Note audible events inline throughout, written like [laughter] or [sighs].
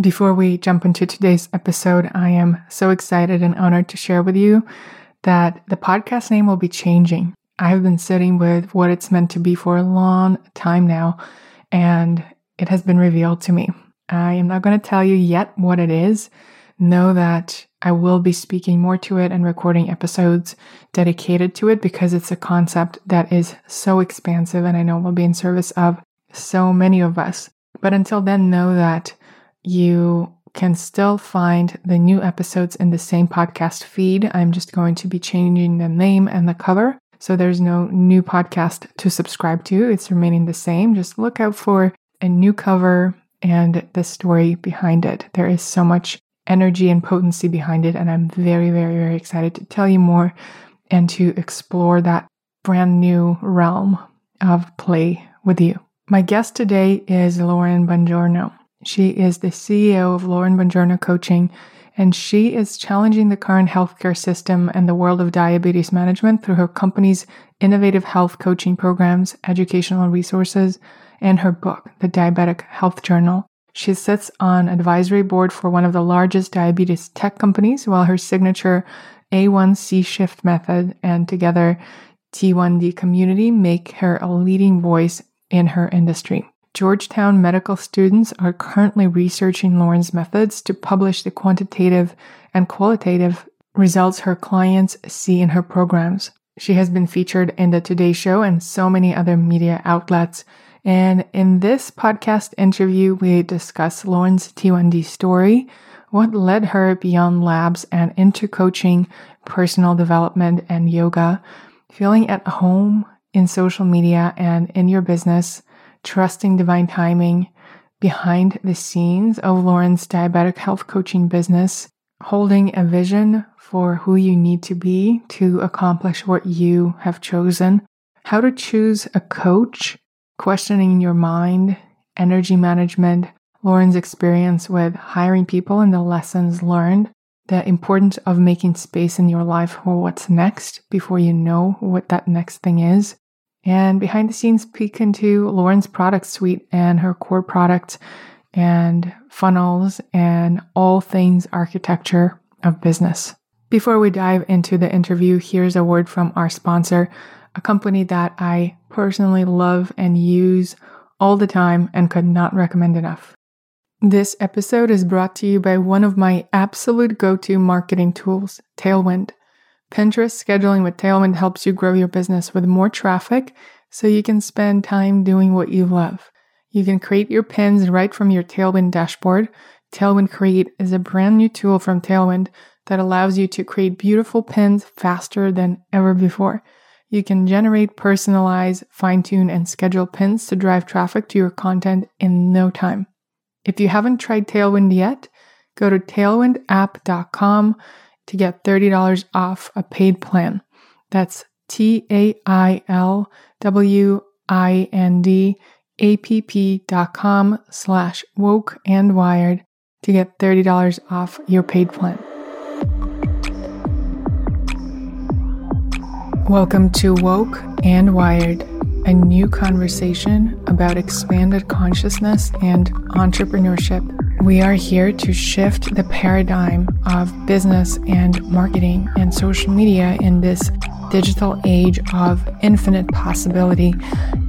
Before we jump into today's episode, I am so excited and honored to share with you that the podcast name will be changing. I have been sitting with what it's meant to be for a long time now, and it has been revealed to me. I am not going to tell you yet what it is. Know that I will be speaking more to it and recording episodes dedicated to it because it's a concept that is so expansive and I know will be in service of so many of us. But until then, know that you can still find the new episodes in the same podcast feed. I'm just going to be changing the name and the cover. So there's no new podcast to subscribe to. It's remaining the same. Just look out for a new cover and the story behind it. There is so much energy and potency behind it. And I'm very, very, very excited to tell you more and to explore that brand new realm of play with you. My guest today is Lauren Bongiorno. She is the CEO of Lauren Bongiorno Coaching, and she is challenging the current healthcare system and the world of diabetes management through her company's innovative health coaching programs, educational resources, and her book, The Diabetic Health Journal. She sits on advisory board for one of the largest diabetes tech companies, while her signature A1C shift method and together T1D community make her a leading voice in her industry. Georgetown medical students are currently researching Lauren's methods to publish the quantitative and qualitative results her clients see in her programs. She has been featured in the Today Show and so many other media outlets. And in this podcast interview, we discuss Lauren's T1D story, what led her beyond labs and into coaching, personal development, and yoga, feeling at home in social media and in your business, trusting divine timing behind the scenes of Lauren's diabetic health coaching business, holding a vision for who you need to be to accomplish what you have chosen, how to choose a coach questioning your mind, energy management, Lauren's experience with hiring people and the lessons learned, the importance of making space in your life for what's next before you know what that next thing is, and behind the scenes peek into Lauren's product suite and her core products and funnels and all things architecture of business. Before we dive into the interview, here's a word from our sponsor, a company that I personally love and use all the time and could not recommend enough. This episode is brought to you by one of my absolute go to marketing tools, Tailwind. Pinterest scheduling with Tailwind helps you grow your business with more traffic so you can spend time doing what you love. You can create your pins right from your Tailwind dashboard. Tailwind Create is a brand new tool from Tailwind that allows you to create beautiful pins faster than ever before. You can generate, personalize, fine tune, and schedule pins to drive traffic to your content in no time. If you haven't tried Tailwind yet, go to tailwindapp.com to get $30 off a paid plan. That's T A I L W I N D A P P dot com slash woke and wired to get $30 off your paid plan. Welcome to Woke and Wired, a new conversation about expanded consciousness and entrepreneurship. We are here to shift the paradigm of business and marketing and social media in this digital age of infinite possibility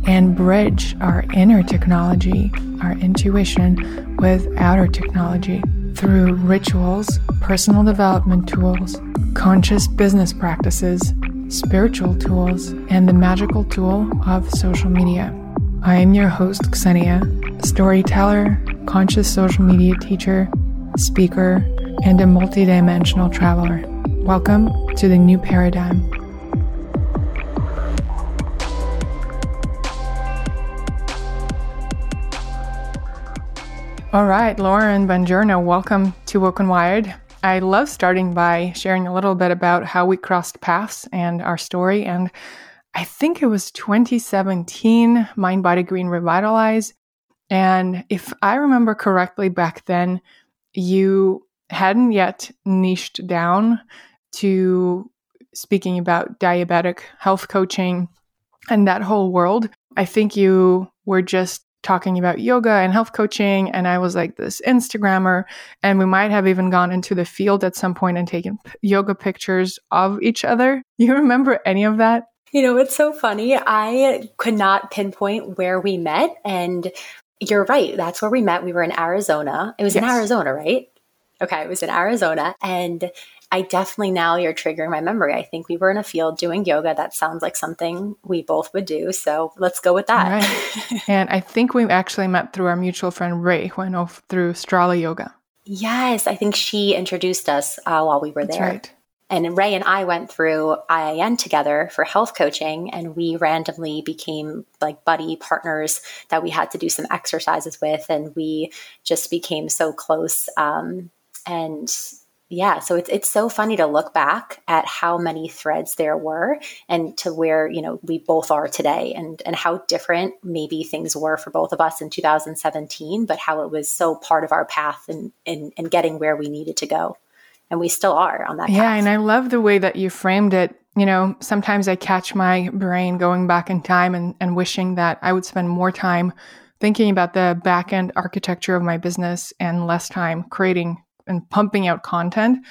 and bridge our inner technology, our intuition, with outer technology through rituals, personal development tools, conscious business practices spiritual tools, and the magical tool of social media. I am your host, Xenia, storyteller, conscious social media teacher, speaker, and a multidimensional traveler. Welcome to the new paradigm. All right, Lauren Bongiorno, welcome to Woke and Wired. I love starting by sharing a little bit about how we crossed paths and our story. And I think it was 2017, Mind Body Green Revitalize. And if I remember correctly back then, you hadn't yet niched down to speaking about diabetic health coaching and that whole world. I think you were just talking about yoga and health coaching and I was like this Instagrammer and we might have even gone into the field at some point and taken yoga pictures of each other. [laughs] You remember any of that? You know, it's so funny. I could not pinpoint where we met and you're right. That's where we met. We were in Arizona. It was yes. in Arizona, right? Okay, it was in Arizona and I definitely now you're triggering my memory. I think we were in a field doing yoga. That sounds like something we both would do. So let's go with that. Right. [laughs] and I think we actually met through our mutual friend Ray, who I know through Strala Yoga. Yes, I think she introduced us uh, while we were That's there. Right. And Ray and I went through IIN together for health coaching, and we randomly became like buddy partners that we had to do some exercises with, and we just became so close. Um, and yeah, so it's it's so funny to look back at how many threads there were and to where, you know, we both are today and and how different maybe things were for both of us in 2017, but how it was so part of our path and in, in, getting where we needed to go. And we still are on that Yeah, path. and I love the way that you framed it. You know, sometimes I catch my brain going back in time and, and wishing that I would spend more time thinking about the back end architecture of my business and less time creating and pumping out content.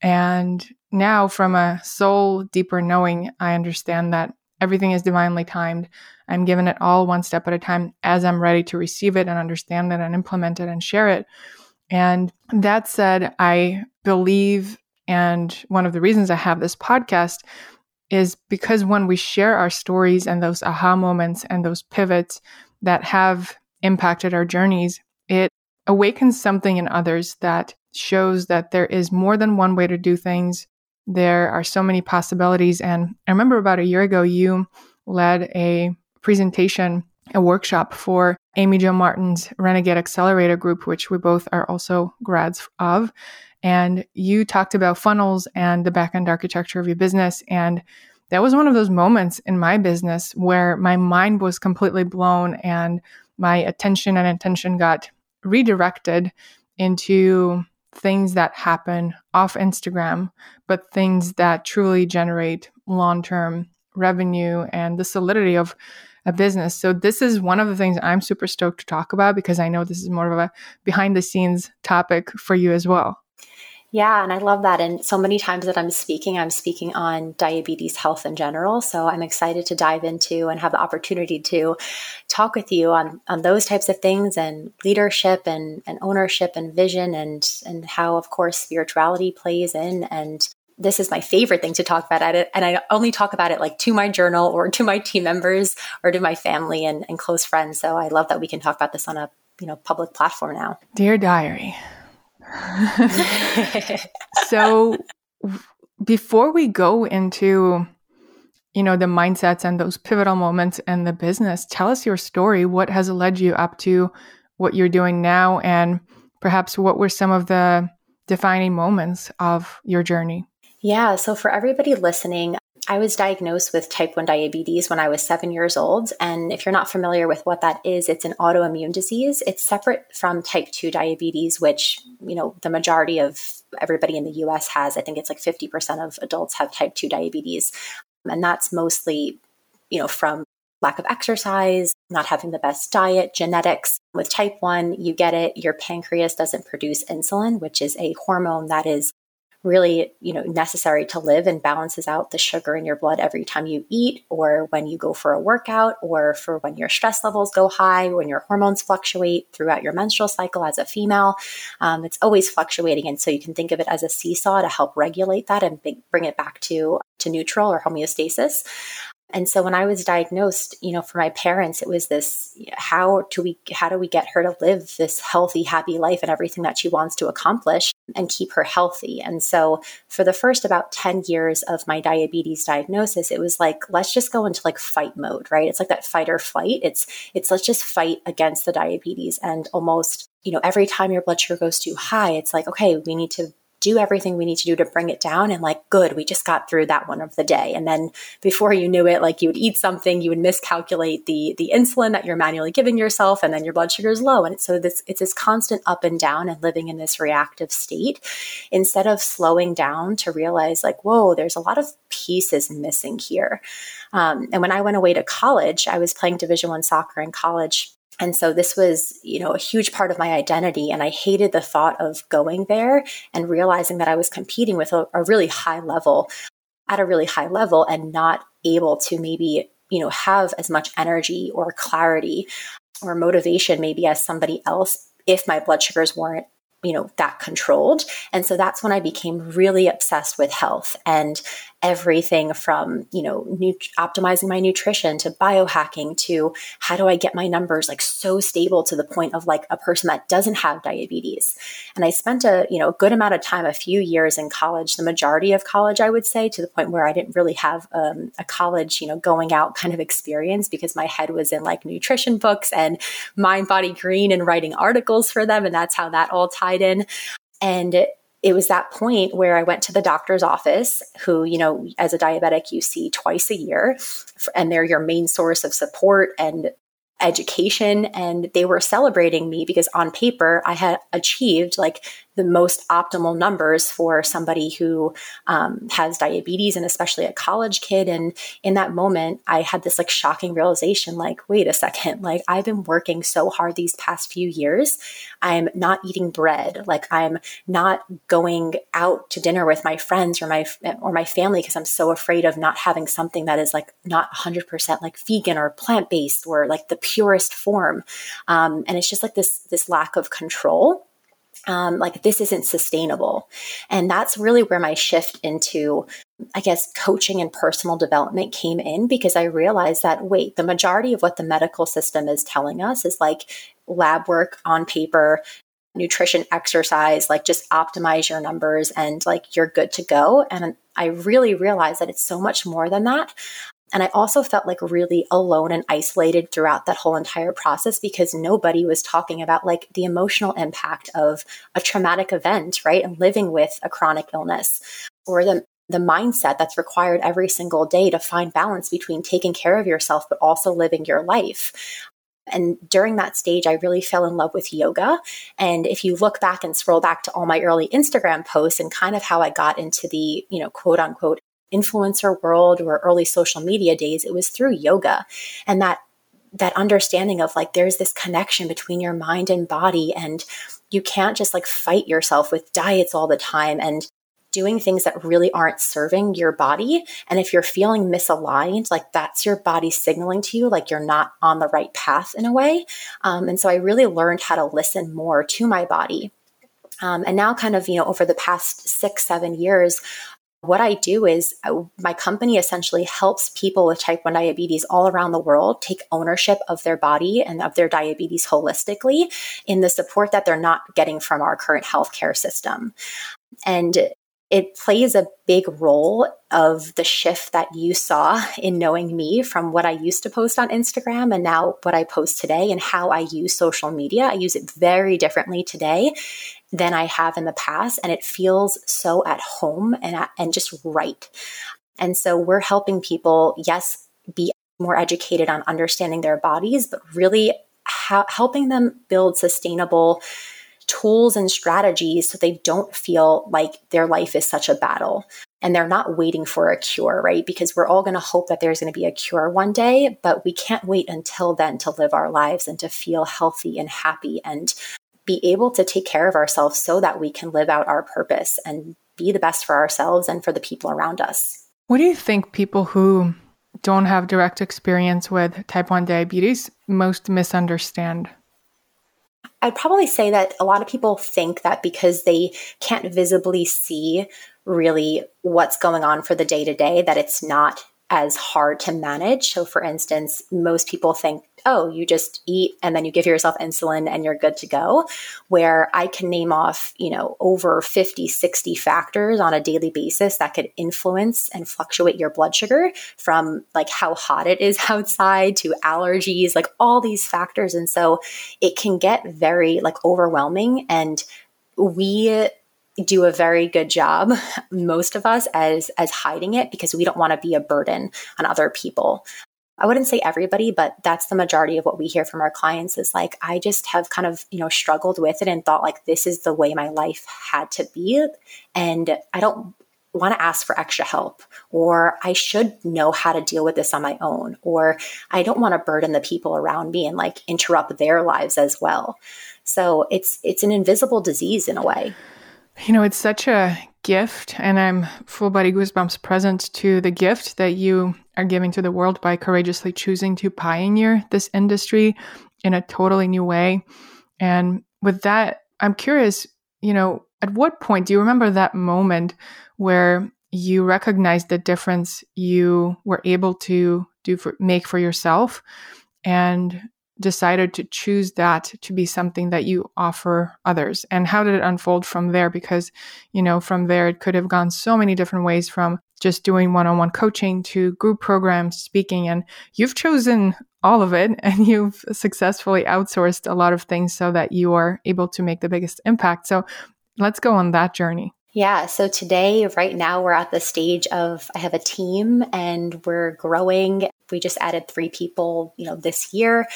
And now, from a soul deeper knowing, I understand that everything is divinely timed. I'm given it all one step at a time as I'm ready to receive it and understand it and implement it and share it. And that said, I believe, and one of the reasons I have this podcast is because when we share our stories and those aha moments and those pivots that have impacted our journeys, it awakens something in others that shows that there is more than one way to do things. There are so many possibilities. And I remember about a year ago, you led a presentation, a workshop for Amy Jo Martin's Renegade Accelerator group, which we both are also grads of. And you talked about funnels and the backend architecture of your business. And that was one of those moments in my business where my mind was completely blown and my attention and attention got redirected into things that happen off Instagram, but things that truly generate long term revenue and the solidity of a business. So, this is one of the things I'm super stoked to talk about because I know this is more of a behind the scenes topic for you as well. Yeah, and I love that. And so many times that I'm speaking, I'm speaking on diabetes health in general. So I'm excited to dive into and have the opportunity to talk with you on, on those types of things and leadership and, and ownership and vision and and how of course spirituality plays in and this is my favorite thing to talk about at it. And I only talk about it like to my journal or to my team members or to my family and, and close friends. So I love that we can talk about this on a you know public platform now. Dear diary, [laughs] so before we go into you know the mindsets and those pivotal moments in the business tell us your story what has led you up to what you're doing now and perhaps what were some of the defining moments of your journey yeah so for everybody listening I was diagnosed with type 1 diabetes when I was seven years old. And if you're not familiar with what that is, it's an autoimmune disease. It's separate from type 2 diabetes, which, you know, the majority of everybody in the US has. I think it's like 50% of adults have type 2 diabetes. And that's mostly, you know, from lack of exercise, not having the best diet, genetics. With type 1, you get it, your pancreas doesn't produce insulin, which is a hormone that is really you know necessary to live and balances out the sugar in your blood every time you eat or when you go for a workout or for when your stress levels go high when your hormones fluctuate throughout your menstrual cycle as a female. Um, it's always fluctuating and so you can think of it as a seesaw to help regulate that and bring it back to to neutral or homeostasis and so when I was diagnosed, you know, for my parents, it was this how do we how do we get her to live this healthy, happy life and everything that she wants to accomplish and keep her healthy. And so for the first about 10 years of my diabetes diagnosis, it was like let's just go into like fight mode, right? It's like that fight or flight. It's it's let's just fight against the diabetes and almost you know, every time your blood sugar goes too high, it's like, okay, we need to do everything we need to do to bring it down. And like good we just got through that one of the day. And then before you knew it like you would eat something you would miscalculate the the insulin that you're manually giving yourself and then your blood sugar is low. And so this it's this constant up and down and living in this reactive state instead of slowing down to realize like whoa there's a lot of pieces missing here. Um, and when i went away to college i was playing division one soccer in college And so this was, you know, a huge part of my identity. And I hated the thought of going there and realizing that I was competing with a, a really high level, at a really high level, and not able to maybe, you know, have as much energy or clarity or motivation maybe as somebody else if my blood sugars weren't you know that controlled and so that's when i became really obsessed with health and everything from you know optimizing my nutrition to biohacking to how do i get my numbers like so stable to the point of like a person that doesn't have diabetes. And i spent a you know a good amount of time a few years in college the majority of college i would say to the point where i didn't really have um, a college you know going out kind of experience because my head was in like nutrition books and mind body green and writing articles for them and that's how that all tied in. And it was that point where I went to the doctor's office, who, you know, as a diabetic, you see twice a year, and they're your main source of support and education. And they were celebrating me because on paper, I had achieved like the most optimal numbers for somebody who um, has diabetes and especially a college kid. And in that moment, I had this like shocking realization like, wait a second, [laughs] like I've been working so hard these past few years. I'm not eating bread. Like I'm not going out to dinner with my friends or my, or my family because I'm so afraid of not having something that is like not 100% like vegan or plant based or like the purest form. Um, and it's just like this, this lack of control um, like this isn't sustainable. And that's really where my shift into, I guess, coaching and personal development came in because I realized that, wait, the majority of what the medical system is telling us is like lab work on paper, nutrition, exercise, like just optimize your numbers and like you're good to go. And I really realized that it's so much more than that. And I also felt like really alone and isolated throughout that whole entire process because nobody was talking about like the emotional impact of a traumatic event, right? And living with a chronic illness or the the mindset that's required every single day to find balance between taking care of yourself but also living your life. And during that stage, I really fell in love with yoga. And if you look back and scroll back to all my early Instagram posts and kind of how I got into the, you know, quote unquote influencer world or early social media days, it was through yoga. And that that understanding of like there's this connection between your mind and body and you can't just like fight yourself with diets all the time and doing things that really aren't serving your body. And if you're feeling misaligned like that's your body signaling to you like you're not on the right path in a way. Um, and so i really learned how to listen more to my body. Um, and now kind of you know over the past six seven years what I do is uh, my company essentially helps people with type 1 diabetes all around the world take ownership of their body and of their diabetes holistically in the support that they're not getting from our current healthcare system. And it plays a big role of the shift that you saw in knowing me from what I used to post on Instagram and now what I post today and how I use social media. I use it very differently today than I have in the past. And it feels so at home and, and just right. And so we're helping people, yes, be more educated on understanding their bodies, but really ha- helping them build sustainable tools and strategies so they don't feel like their life is such a battle and they're not waiting for a cure, right? Because we're all going to hope that there's going to be a cure one day, but we can't wait until then to live our lives and to feel healthy and happy and be able to take care of ourselves so that we can live out our purpose and be the best for ourselves and for the people around us. What do you think people who don't have direct experience with type 1 diabetes most misunderstand? I'd probably say that a lot of people think that because they can't visibly see really what's going on for the day to day, that it's not as hard to manage. So, for instance, most people think, oh, you just eat and then you give yourself insulin and you're good to go. Where I can name off, you know, over 50, 60 factors on a daily basis that could influence and fluctuate your blood sugar from like how hot it is [laughs] outside to allergies, like all these factors. And so it can get very like overwhelming. And we do a very good job most of us as as hiding it because we don't want to be a burden on other people I wouldn't say everybody, but that's the majority of what we hear from our clients is like, I just have kind of, you know, struggled with it and thought like this is the way my life had to be. And I don't want to ask for extra help, or I should know how to deal with this on my own, or I don't want to burden the people around me and like interrupt their lives as well. So it's it's an invisible disease in a way. You know, it's such a gift, and I'm full body goosebumps present to the gift that you are giving to the world by courageously choosing to pioneer this industry in a totally new way. And with that, I'm curious, you know, at what point do you remember that moment where you recognized the difference you were able to do for make for yourself and decided to choose that to be something that you offer others? And how did it unfold from there? Because you know from there it could have gone so many different ways from just doing one-on-one coaching to group programs speaking and you've chosen all of it [laughs] and you've successfully outsourced a lot of things so that you are able to make the biggest impact. So let's go on that journey yeah. So today, right now, we're at the stage of I have a team and we're growing. We just added three people, you know, this year,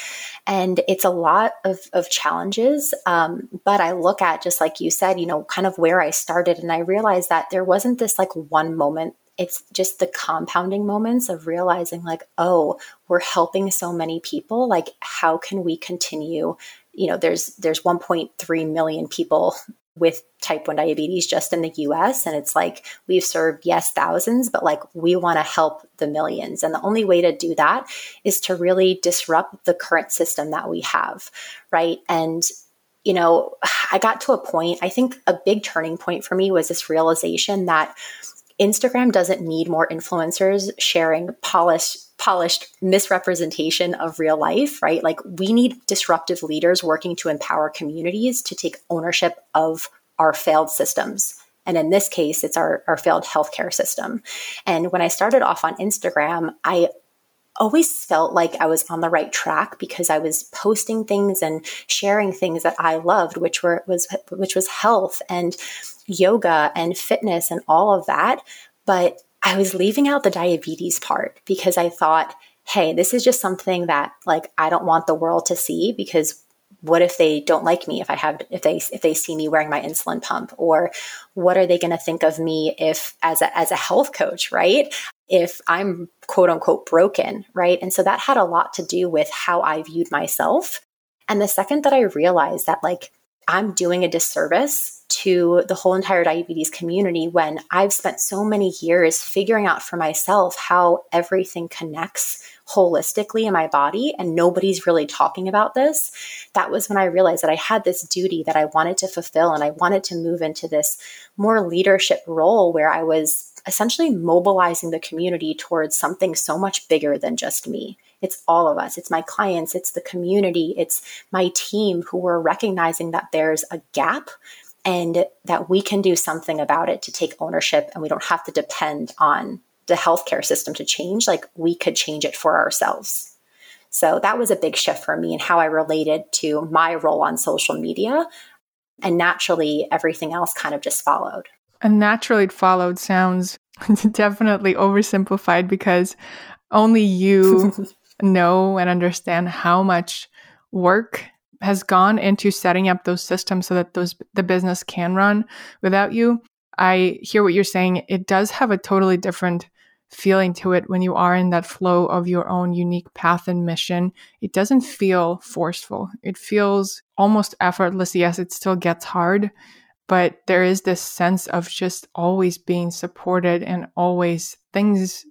and it's a lot of, of challenges. Um, but I look at just like you said, you know, kind of where I started, and I realized that there wasn't this like one moment it's just the compounding moments of realizing like oh we're helping so many people like how can we continue you know there's there's 1.3 million people with type 1 diabetes just in the US. And it's like we've served, yes, thousands, but like we want to help the millions. And the only way to do that is to really disrupt the current system that we have, right? And you know, I got to a point, I think a big turning point for me was this realization that Instagram doesn't need more influencers sharing polished polished misrepresentation of real life, right? Like we need disruptive leaders working to empower communities to take ownership of our failed systems. And in this case, it's our, our failed healthcare system. And when I started off on Instagram, I always felt like I was on the right track because I was posting things and sharing things that I loved, which were was which was health and yoga and fitness and all of that. But I was leaving out the diabetes part because I thought, hey, this is just something that like I don't want the world to see because what if they don't like me if I have if they if they see me wearing my insulin pump or what are they going to think of me if as a as a health coach, right? If I'm quote unquote broken, right? And so that had a lot to do with how I viewed myself. And the second that I realized that like I'm doing a disservice to the whole entire diabetes community when I've spent so many years figuring out for myself how everything connects holistically in my body and nobody's really talking about this. That was when I realized that I had this duty that I wanted to fulfill and I wanted to move into this more leadership role where I was essentially mobilizing the community towards something so much bigger than just me. It's all of us. It's my clients. It's the community. It's my team who are recognizing that there's a gap and that we can do something about it to take ownership and we don't have to depend on the healthcare system to change. Like we could change it for ourselves. So that was a big shift for me and how I related to my role on social media. And naturally, everything else kind of just followed. And naturally, it followed sounds [laughs] definitely oversimplified because only you [laughs] know and understand how much work has gone into setting up those systems so that those the business can run without you. I hear what you're saying. It does have a totally different feeling to it when you are in that flow of your own unique path and mission. It doesn't feel forceful. It feels almost effortless. Yes, it still gets hard, but there is this sense of just always being supported and always things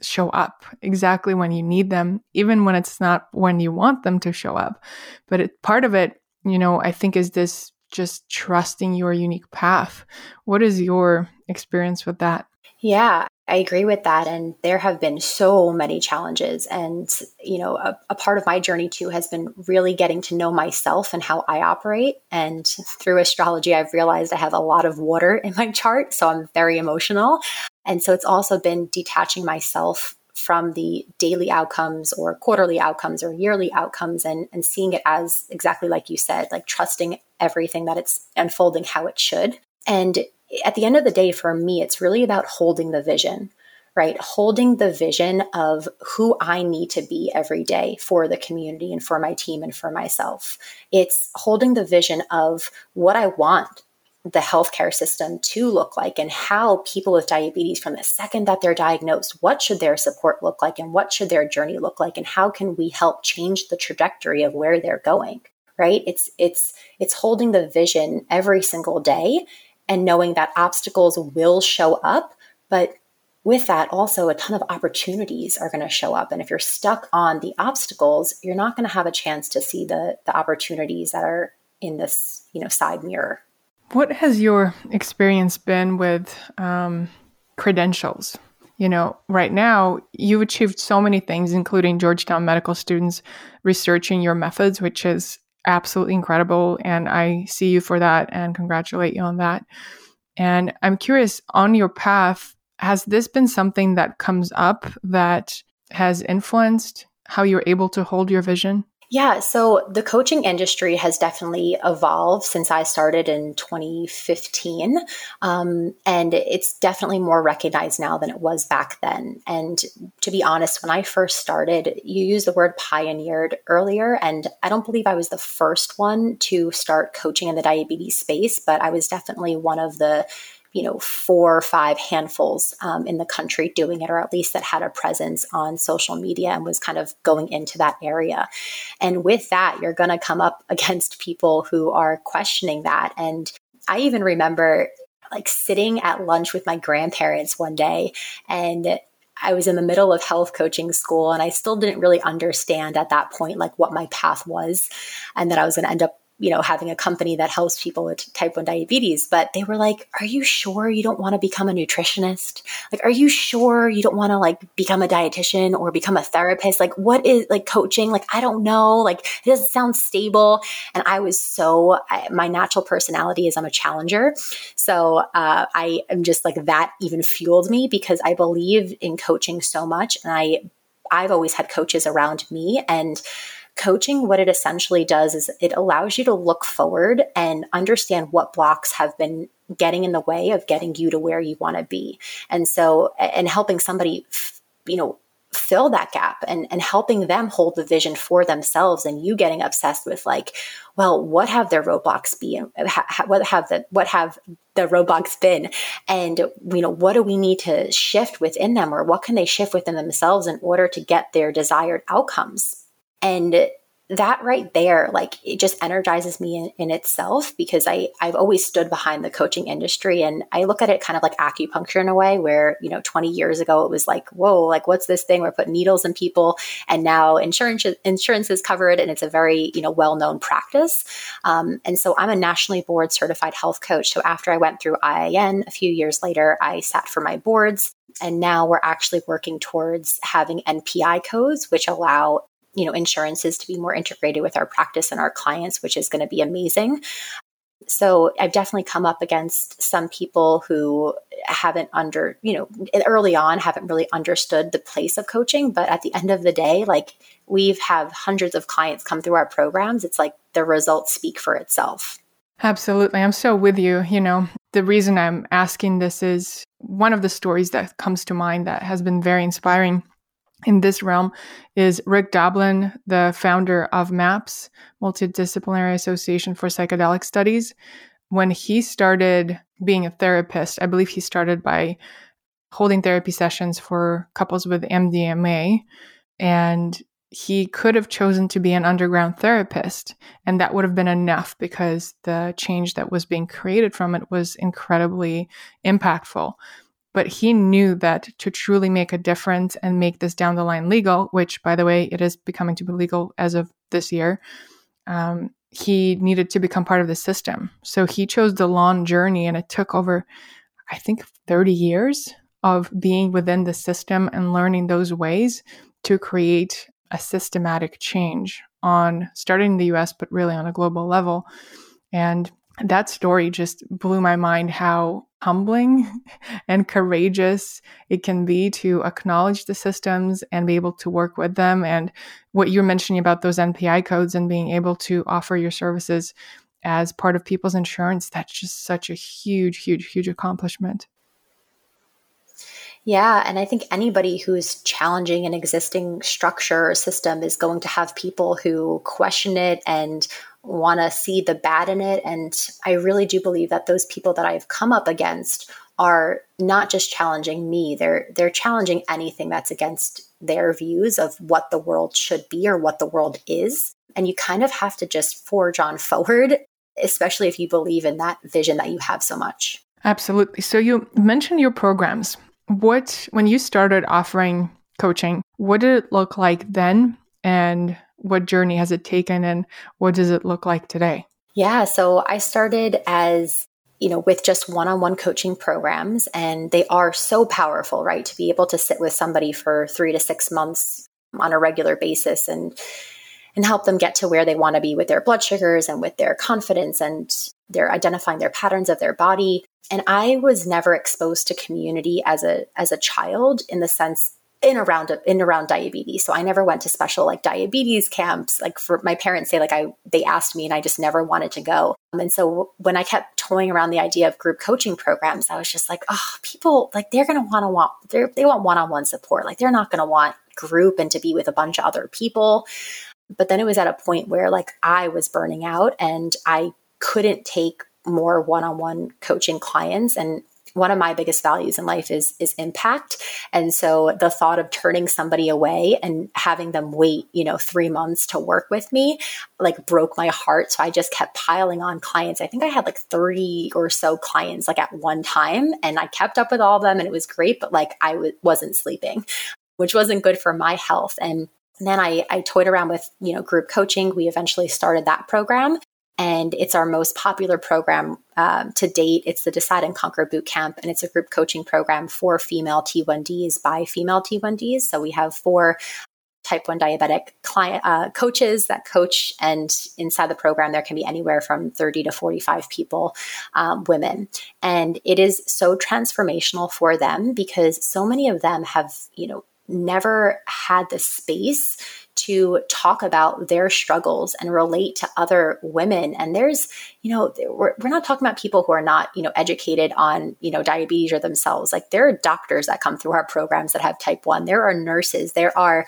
show up exactly when you need them, even when it's not when you want them to show up. But it, part of it, you know, I think is this just trusting your unique path. What is your experience with that? Yeah, I agree with that. And there have been so many challenges. And, you know, a, a, part of my journey too has been really getting to know myself and how I operate. And through astrology, I've realized I have a lot of water in my chart. So I'm very emotional. And so it's also been detaching myself from the daily outcomes or quarterly outcomes or yearly outcomes and, and seeing it as exactly like you said, like trusting everything that it's unfolding how it should. And at the end of the day, for me, it's really about holding the vision, right? Holding the vision of who I need to be every day for the community and for my team and for myself. It's holding the vision of what I want the healthcare system to look like and how people with diabetes from the second that they're diagnosed what should their support look like and what should their journey look like and how can we help change the trajectory of where they're going right? It's it's it's holding the vision every single day and knowing that obstacles will show up but with that also a ton of opportunities are going to show up. And if you're stuck on the obstacles you're not going to have a chance to see the the opportunities that are in this you know side mirror what has your experience been with um, credentials? You know right now you've achieved so many things including georgetown medical students researching your methods which is absolutely incredible and i see you for that and congratulate you on that. And i'm curious on your path has this been something that comes up that has influenced how you're able to hold your vision yeah, so the coaching industry has definitely evolved since I started in 2015. Um, and it's definitely more recognized now than it was back then. And to be honest, when I first started, you used the word pioneered earlier. And I don't believe I was the first one to start coaching in the diabetes space, but I was definitely one of the you know, four or five handfuls um, in the country doing it, or at least that had a presence on social media and was kind of going into that area. And with that, you're going to come up [laughs] against people who are questioning that. And I even remember like sitting at lunch with my grandparents one day and I was in the middle of health coaching school and I still didn't really understand at that point like what my path was and that I was going to end up you know, having a company that helps people with type 1 diabetes, but they were like, Are you sure you don't want to become a nutritionist? Like, are you sure you don't want to like become a dietitian or become a therapist? Like, what is like coaching? Like, I don't know. Like, it doesn't sound stable. And I was so, I, my natural personality is I'm a challenger. So uh, I am just like that even fueled me because I believe in coaching so much. And I, I've always had coaches around me and coaching, what it essentially does is it allows you to look forward and understand what blocks have been getting in the way of getting you to where you want to be. And so, and helping somebody, you know, fill that gap and, and helping them hold the vision for themselves and you getting obsessed with like well what have their roadblocks been? What have the what have the roadblocks been? And you know what do we need to shift within them or what can they shift within themselves in order to get their desired outcomes and that right there like it just energizes me in, in, itself because i i've always stood behind the coaching industry and i look at it kind of like acupuncture in a way where you know 20 years ago it was like whoa like what's this thing? We're putting needles in people and now insurance insurance is covered and it's a very you know well-known practice. Um, and so i'm a nationally board certified health coach. So after i went through iin a few years later i sat for my boards and now we're actually working towards having npi codes which allow you know insurances to be more integrated with our practice and our clients which is going to be amazing. So i've definitely come up against some people who haven't under you know early on haven't really understood the place of coaching but at the end of the day like we've have hundreds of clients come through our programs. It's like the results speak for itself. Absolutely. I'm so with you you know. The reason i'm asking this is one of the stories that comes to mind that has been very inspiring in this realm is Rick Doblin, the founder of MAPS, Multidisciplinary Association for Psychedelic Studies. When he started being a therapist, I believe he started by holding therapy sessions for couples with MDMA. And he could have chosen to be an underground therapist, and that would have been enough because the change that was being created from it was incredibly impactful but he knew that to truly make a difference and make this down the line legal, which by the way, it is becoming to be legal as of this year, um, he needed to become part of the system. So he chose the long journey, and it took over, I think, 30 years of being within the system and learning those ways to create a systematic change on starting in the US, but really on a global level. And that story just blew my mind how humbling [laughs] and courageous it can be to acknowledge the systems and be able to work with them. And what you're mentioning about those NPI codes and being able to offer your services as part of people's insurance, that's just such a huge, huge, huge accomplishment. Yeah, and I think anybody who's challenging an existing structure or system is going to have people who question it and want to see the bad in it. And I really do believe that those people that I've come up against are not just challenging me, they're they're challenging anything that's against their views of what the world should be or what the world is. And you kind of have to just forge on [laughs] forward, especially if you believe in that vision that you have so much. Absolutely. So you mentioned your programs. What when you started offering coaching, what did it look like then and what journey has it taken and what does it look like today? Yeah, so I started as you know, with just one on one coaching programs. And they are so powerful, right? To be able to sit with somebody for three to six months on a regular basis and and help them get to where they want to be with their blood sugars and with their confidence and they're identifying their patterns of their body and i was never exposed to community as a as a child in the sense in around in around diabetes. So I never went to special like diabetes camps. Like for my parents say, like I they asked me and I just never wanted to go. Um, and so when I kept toying around the idea of group coaching programs, I was just like, oh, people like they're gonna want to want they want one on one support. Like they're not gonna want group and to be with a bunch of other people. But then it was at a point where like I was burning out and I couldn't take more one-on-one coaching clients and one of my biggest values in life is is impact. And so the thought of turning somebody away and having them wait you know 3 months to work with me like broke my heart. So i just kept piling on clients. I think i had like 30 or so clients like at one time and i kept up with all of them and it was great but like I w- wasn't sleeping which wasn't good for my health. And then I, I toyed around with you know group coaching. We eventually started that program and it's our most popular program um, to date. It's the Decide and Conquer Boot Camp, and it's a group coaching program for female T1Ds by female T1Ds. So we have four type 1 diabetic client uh, coaches that coach and inside the program there can be anywhere from 30 to 45 people um, women and it is so transformational for them because so many of them have you know never had the space to talk about their struggles and relate to other women. And there's, you know, we're, we're not talking about people who are not, you know, educated on, you know, diabetes or themselves. Like there are doctors that come through our programs that have type one. There are nurses. There are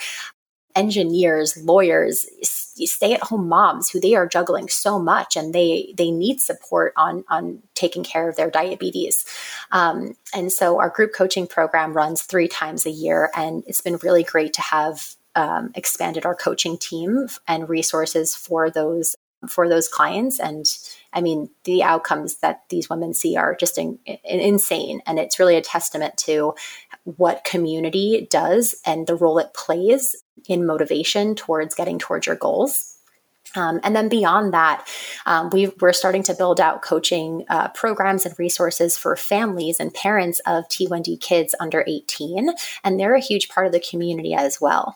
engineers, lawyers, stay-at-home moms who they are juggling so much and they they need support on on taking care of their diabetes. Um, and so our group coaching program runs three times a year, and it's been really great to have um, expanded our coaching team and resources for those for those clients. And i mean the outcomes that these women see are just in, in, insane. And it's really a testament to what community does and the role it plays in motivation towards getting towards your goals um, and then beyond that, um, we are starting to build out coaching uh, programs and resources for families and parents of T1D kids under 18. And they're a huge part of the community as well.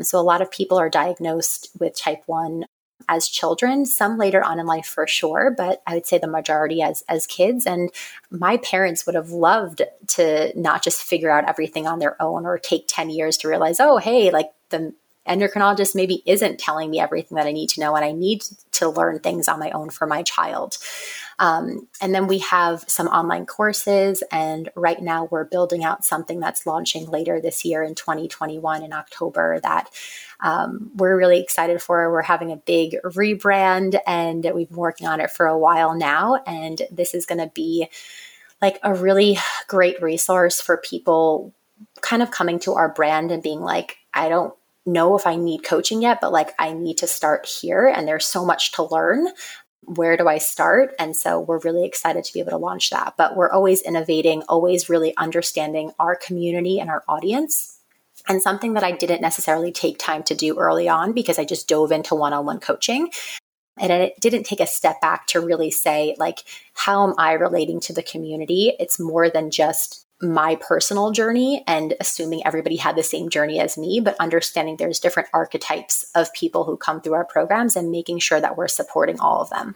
So, a lot of people are diagnosed with type 1 as children, some later on in life for sure, but I would say the majority as as kids. And my parents would have loved to not just figure out everything on their own or take 10 years to realize, oh, hey, like the endocrinologist maybe isn't telling me everything that I need to know, and I need to learn things on my own for my child. Um, and then we have some online courses, and right now we're building out something that's launching later this year in 2021 in October that um, we're really excited for. We're having a big rebrand, and we've been working on it for a while now, and this is going to be like a really great resource for people kind of coming to our brand and being like, I don't know if I need coaching yet, but like I need to start here and there's so much to learn. Where do I start? And so we're really excited to be able to launch that. But we're always innovating, always really understanding our community and our audience. And something that I didn't necessarily take time to do early on because I just dove into one on one coaching. And it didn't take a step back to really say, like, how am I relating to the community? It's more than just my personal journey and assuming everybody had the same journey as me, but understanding there's different archetypes of people who come through our programs and making sure that we're supporting all of them.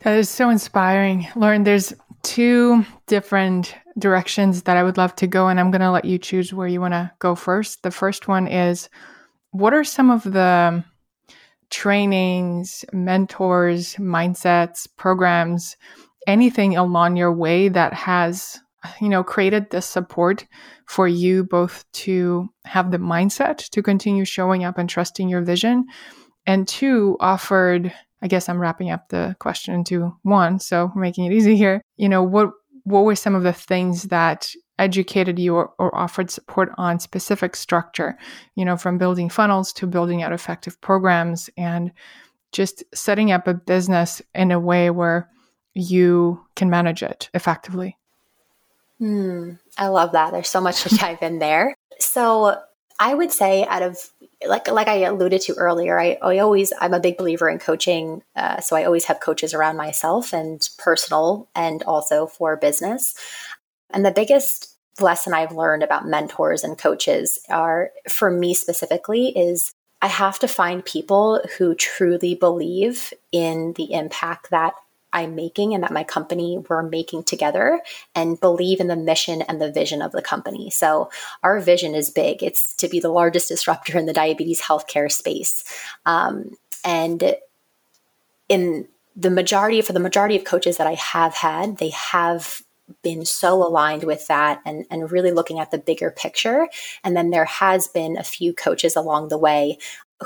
That is so inspiring. Lauren, there's two different directions that I would love to go, and I'm going to let you choose where you want to go first. The first one is what are some of the trainings, mentors, mindsets, programs, anything along your way that has you know, created this support for you both to have the mindset to continue showing up and trusting your vision, and two, offered I guess I'm wrapping up the question into one, so making it easy here. You know, what what were some of the things that educated you or, or, offered support on specific structure, you know, from building funnels to building out effective programs and just setting up a business in a way where you can manage it effectively? Hmm, I love that. There's so much to [laughs] dive in there. So I would say out of like like I alluded to earlier, I, I always I'm a big believer in coaching. Uh, so I always have coaches around myself and personal and also for business. And the biggest lesson I've learned about mentors and coaches are for me specifically is I have to find people who truly believe in the impact that I'm making and that my company we're making together and believe in the mission and the vision of the company. So our vision is big. It's to be the largest disruptor in the diabetes healthcare space. Um, and in the majority for the majority of coaches that I have had, they have been so aligned with that and, and really looking at the bigger picture. And then there has been a few coaches along the way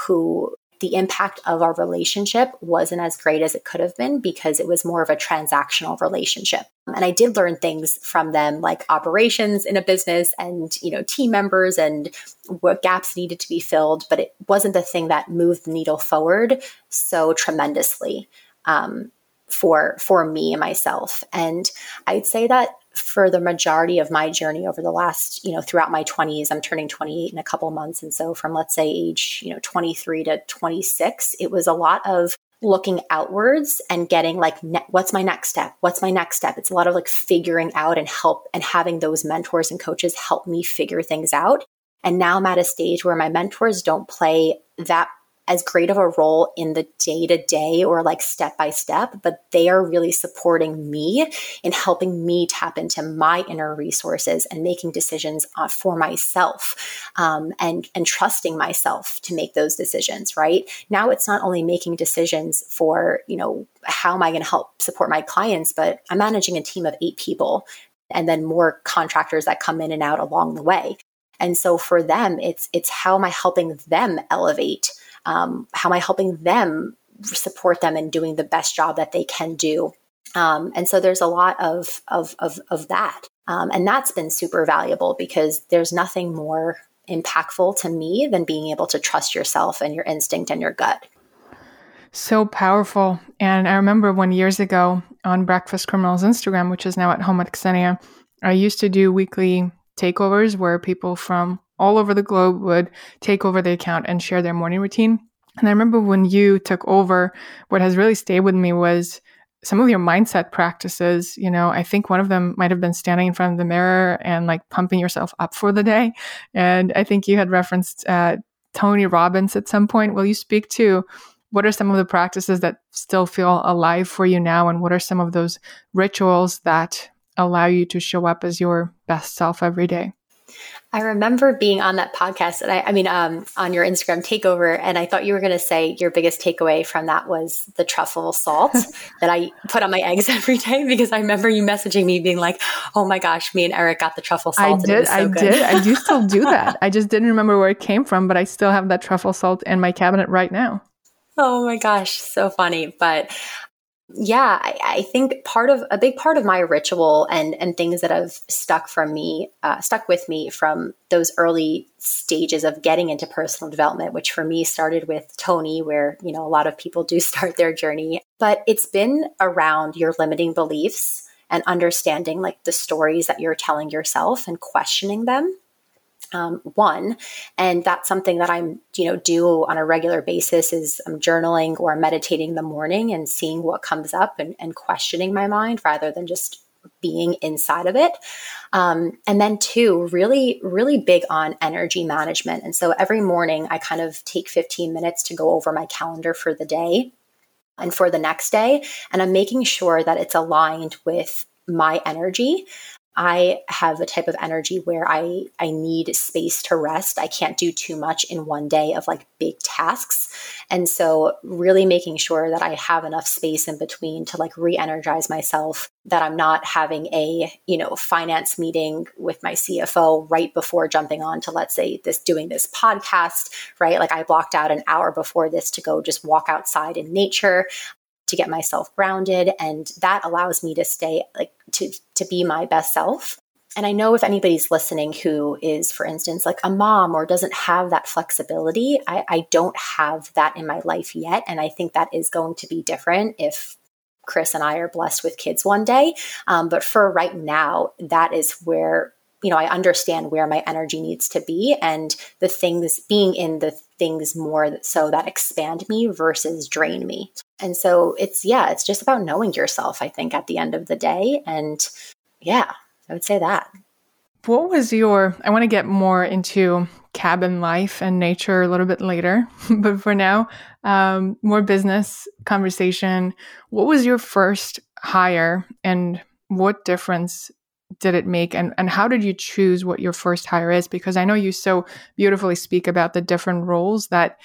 who the impact of our relationship wasn't as great as it could have been because it was more of a transactional relationship. And I did learn things from them like operations in a business and, you know, team members and what gaps needed to be filled, but it wasn't the thing that moved the needle forward so tremendously. Um, for for me and myself and i'd say that for the majority of my journey over the last, you know, throughout my 20s, I'm turning 28 in a couple months. And so from let's say age, you know, 23 to 26, it was a lot of looking outwards and getting like ne- what's my next step? What's my next step? It's a lot of like figuring out and help and having those mentors and coaches help me figure things out. And now i'm at a stage where my mentors don't play that as great of a role in the day to day or like step by step, but they are really supporting me in helping me tap into my inner resources and making decisions uh, for myself um, and and trusting myself to make those decisions. Right now, it's not only making decisions for you know how am I going to help support my clients, but I'm managing a team of eight people and then more contractors that come in and out along the way. And so for them, it's it's how am I helping them elevate um, how am I helping them support them in doing the best job that they can do? Um, and so there's a lot of of of, of that, um, and that's been super valuable because there's nothing more impactful to me than being able to trust yourself and your instinct and your gut. So powerful. And I remember when years ago on Breakfast Criminals Instagram, which is now at home at Xenia, I used to do weekly takeovers where people from all over the globe would take over the account and share their morning routine. And I remember when you took over, what has really stayed with me was some of your mindset practices. You know, I think one of them might have been standing in front of the mirror and like pumping yourself up for the day. And I think you had referenced uh, Tony Robbins at some point. Will you speak to what are some of the practices that still feel alive for you now? And what are some of those rituals that allow you to show up as your best self every day? I remember being on that podcast, and I, I mean, um, on your Instagram takeover, and I thought you were going to say your biggest takeaway from that was the truffle salt [laughs] that I put on my eggs [laughs] every day because I remember you messaging me being like, "Oh my gosh, me and Eric got the truffle salt." I did, so I good. did, I do still do [laughs] that. I just didn't remember where it came from, but I still have that truffle salt in my cabinet right now. Oh my gosh, so funny. But yeah, I, I, think part of a big part of my ritual and and things that have stuck from me, uh, stuck with me from those early stages of getting into personal development, which for me started with Tony, where you know a lot of people do [laughs] start their journey, but it's been around your limiting beliefs and understanding like the stories that you're telling yourself and questioning them um, one. And that's something that i'm you know do on a regular basis is i'm journaling or meditating in the morning and seeing what comes up and, and questioning my mind rather than just being inside of it. Um, and then two really really big on energy management. And so every morning i kind of take 15 minutes to go over my calendar for the day and for the next day. And i'm making sure that it's aligned with my energy I have a type of energy where I I need space to rest. I can't do too much in one day of like big tasks. And so really making sure that I have enough space in between to like re-energize myself, that I'm not having a, you know, finance meeting with my CFO right before jumping on to let's say this doing this podcast, right? Like I blocked out an hour before this to go just walk outside in nature to get myself grounded and that allows me to stay like to to be my best self and i know if anybody's listening who is for instance like a mom or doesn't have that flexibility I, I don't have that in my life yet and i think that is going to be different if chris and i are blessed with kids one day um, but for right now that is where you know, I understand where my energy needs to be and the things being in the things more so that expand me versus drain me. And so it's, yeah, it's just about knowing yourself, I think, at the end of the day. And yeah, I would say that. What was your, I want to get more into cabin life and nature a little bit later, [laughs] but for now, um, more business conversation. What was your first hire and what difference did it make and, and how did you choose what your first hire is because i know you so beautifully speak about the different roles that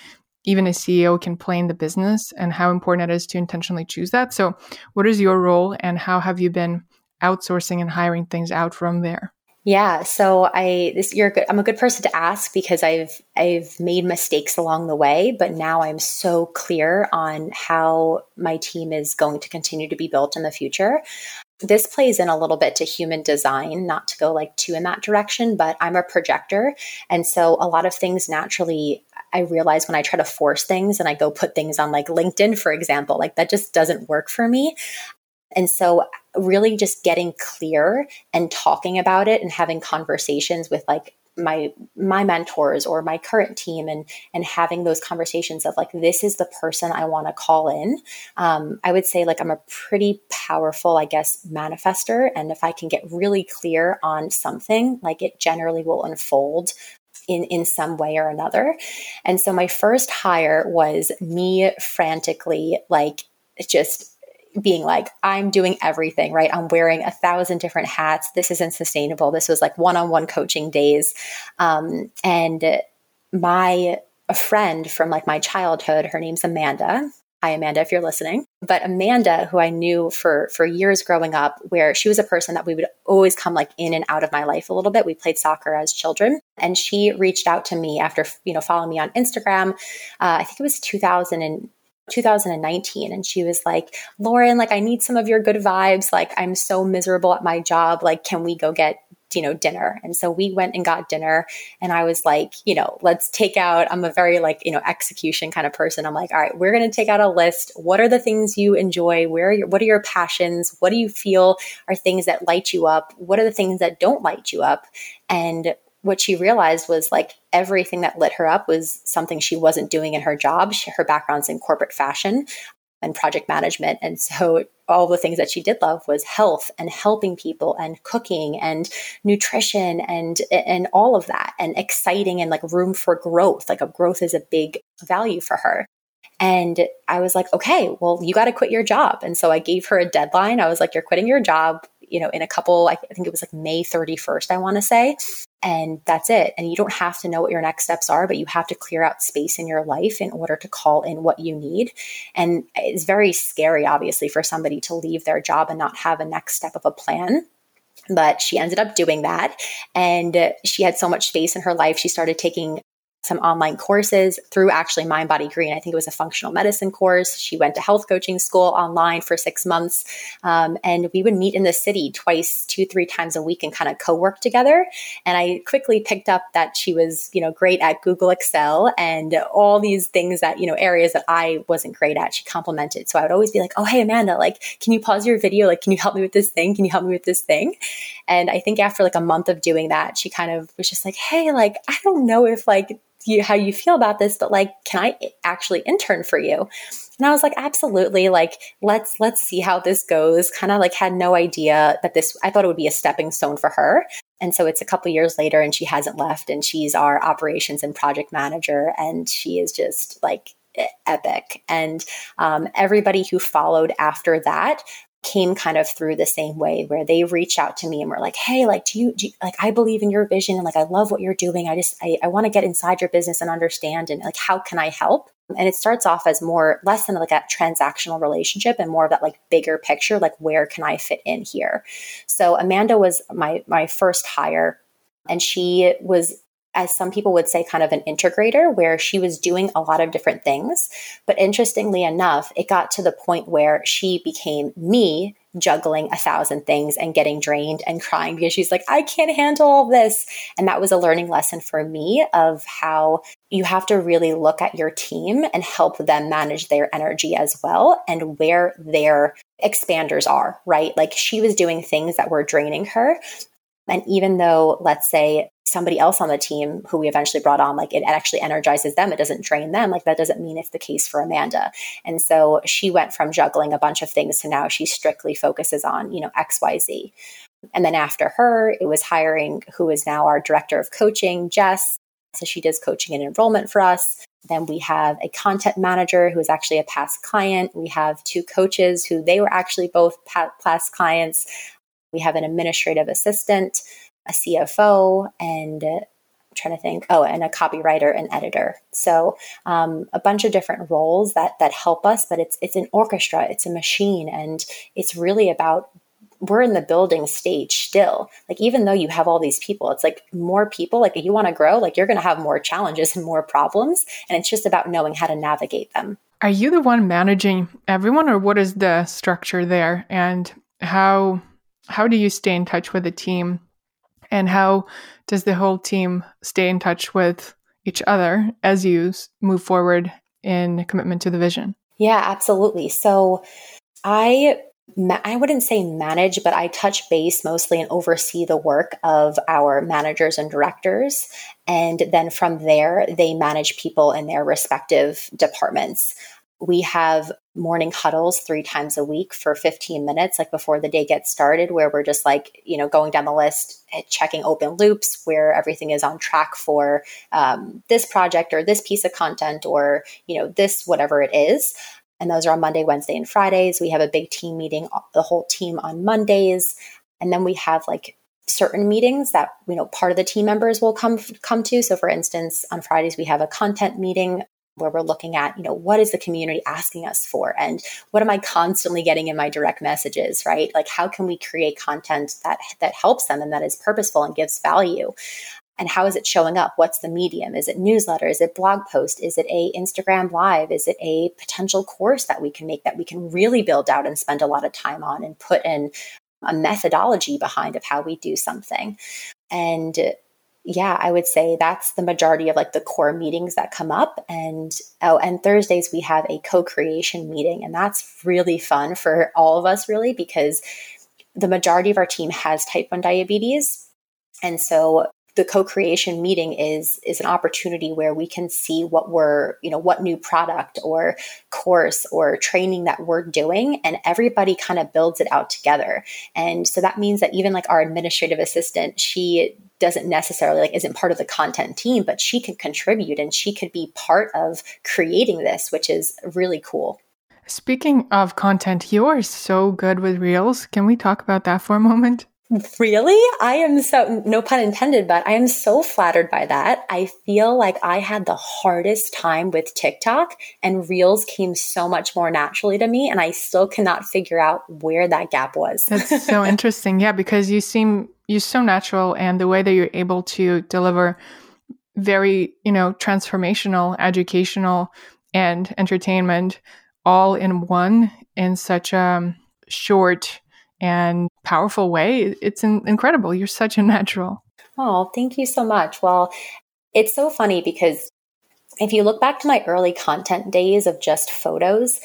even a ceo can play in the business and how important it is to intentionally choose that so what is your role and how have you been outsourcing and hiring things out from there yeah, so I this you're good. I'm a good person to ask because I've I've made mistakes along the way, but now I'm so clear on how my team is going to continue to be built in the future this plays in a little bit to human design, not to go like too in that direction, but I'm a projector. And so a lot of things naturally, I realize when I try to force things and I go put things on like LinkedIn, for example, like that just doesn't work for me. And so, really, just getting clear and talking about it and having conversations with like my my mentors or my current team and and having those conversations of like this is the person i want to call in um, i would say like i'm a pretty powerful i guess manifester. And if i can get really clear on something like it generally will unfold in in some way or another. And so my first hire was me frantically like just being like, I'm doing everything, right? I'm wearing a thousand different hats. This isn't sustainable. This was like one on one coaching days. Um, and my, a friend from like my childhood, her name's Amanda. Hi, Amanda, if you're listening. But Amanda, who I knew for for years growing up, where she was a person that we would always come like in and out of my life a little bit. We played soccer as children, and she reached out to me after you know following me on Instagram. Uh, I think it was 2000 and 2019 and she was like lauren like i need some of your good vibes. Like i'm so miserable at my job. Like can we go get you know dinner? And so we went and got dinner and i was like you know let's take out i'm a very like you know execution kind of person. I'm like all right we're going to take out a list. What are the things you enjoy? Where are your, what are your passions? What do you feel are things that light you up? What are the things that don't light you up? And what she realized was like everything that lit her up was something she wasn't doing in her job. She, her background's in corporate fashion and project management. And so all the things that she did love was health and helping people and cooking and nutrition and and all of that and exciting and like room for growth. Like a growth is a big value for her. And I was like, okay, well, you got to quit your job. And so I gave her a deadline. I was like, you're quitting your job, you know, in a couple, I think it was like May 31st, I want to say and that's it. And you don't have to know what your next steps are, but you have to clear out space in your life in order to call in what you need. And it's very scary, obviously, for somebody to leave their job and not have a next step of a plan. But she ended up doing that. And she had so much space in her life. She started taking some online courses through actually Mind Body Green. I think it was a functional medicine course. She went to health coaching school online for six months. Um, and we would meet in the city twice, two, three times a week and kind of co work together. And I quickly picked up that she was, you know, great at Google Excel and all these things that, you know, areas that I wasn't great at. She complimented. So I would always be like, oh, hey, Amanda, like, can you pause your video? Like, can you help me with this thing? Can you help me with this thing? And I think after like a month of doing that, she kind of was just like, hey, like, I don't know if like, you how you feel about this, but like, can I actually intern for you? And I was like, absolutely. Like, let's let's see how this goes. Kind of like had no idea that this. I thought it would be a stepping stone for her. And so it's a couple years later, and she hasn't left, and she's our operations and project manager, and she is just like epic. And um, everybody who followed after that came kind of through the same way where they reached out to me and were like, Hey, like, do you, do you like, I believe in your vision and like, I love what you're doing. I just, I, I want to get inside your business and understand and like, how can I help? And it starts off as more, less than like a transactional relationship and more of that like bigger picture, like, where can I fit in here? So Amanda was my, my first hire and she was as some people would say, kind of an integrator where she was doing a lot of different things. But interestingly enough, it got to the point where she became me juggling a thousand things and getting drained and crying because she's like, I can't handle all this. And that was a learning lesson for me of how you have to really look at your team and help them manage their energy as well and where their expanders are, right? Like she was doing things that were draining her. And even though, let's say, somebody else on the team who we eventually brought on, like it actually energizes them, it doesn't drain them. Like that doesn't mean it's the case for Amanda. And so she went from juggling a bunch of things to now she strictly focuses on, you know, XYZ. And then after her, it was hiring who is now our director of coaching, Jess. So she does coaching and enrollment for us. Then we have a content manager who is actually a past client. We have two coaches who they were actually both past clients. We have an administrative assistant a CFO, and uh, trying to think. Oh, and a copywriter and editor. So um, a bunch of different roles that that help us. But it's it's an orchestra. It's a machine, and it's really about we're in the building stage still. Like, even though you have all these people, it's like more people, like, if you want to grow, like, you're going to have more challenges and more problems. And it's just about knowing how to navigate them. Are you the one managing everyone, or what is the structure there? And how how do you stay in touch with the team and how does the whole team stay in touch with each other as you move forward in commitment to the vision? Yeah, absolutely. So I I wouldn't say manage, but I touch base mostly and oversee the work of our managers and directors. And then from there, they manage people in their respective departments we have morning huddles three times a week for 15 minutes like before the day gets started where we're just like you know going down the list eh, checking open loops where everything is on track for um, this project or this piece of content or you know this whatever it is. And those are on monday wednesday and fridays. We have a big team meeting the whole team on mondays. And then we have like certain meetings that you know part of the team members will come come to. So for instance on fridays we have a content meeting where we're looking at, you know, what is the community asking us for? And what am I constantly getting in my direct messages, right? Like how can we create content that that helps them and that is purposeful and gives value? And how is it showing up? What's the medium? Is it newsletter? Is it blog post? Is it a Instagram live? Is it a potential course that we can make that we can really build out and spend a lot of time on and put in a methodology behind of how we do something? And yeah, I would say that's the majority of like the core meetings that come up. And oh, and Thursdays we have a co-creation meeting, and that's really fun for all of us, really, because the majority of our team has type 1 diabetes. And so the co-creation meeting is is an opportunity where we can see what we're you know what new product or course or training that we're doing and everybody kind of builds it out together. And so that means that even like our administrative assistant she doesn't necessarily like isn't part of the content team but she can contribute and she could be part of creating this which is really cool. Speaking of content you are so good with reels. Can we talk about that for a moment Really? I am so, no pun intended, but I am so flattered by that. I feel like I had the hardest time with TikTok and Reels came so much more naturally to me. And I still cannot figure out where that gap was. That's [laughs] so interesting. Yeah, because you seem, you're so natural and the way that you're able to deliver very, you know, transformational, educational, and entertainment all in one in such a um, short and powerful way. It's in- incredible. You're such a natural. Oh, thank you so much. Well, it's so funny because if you look back to my early content days of just photos,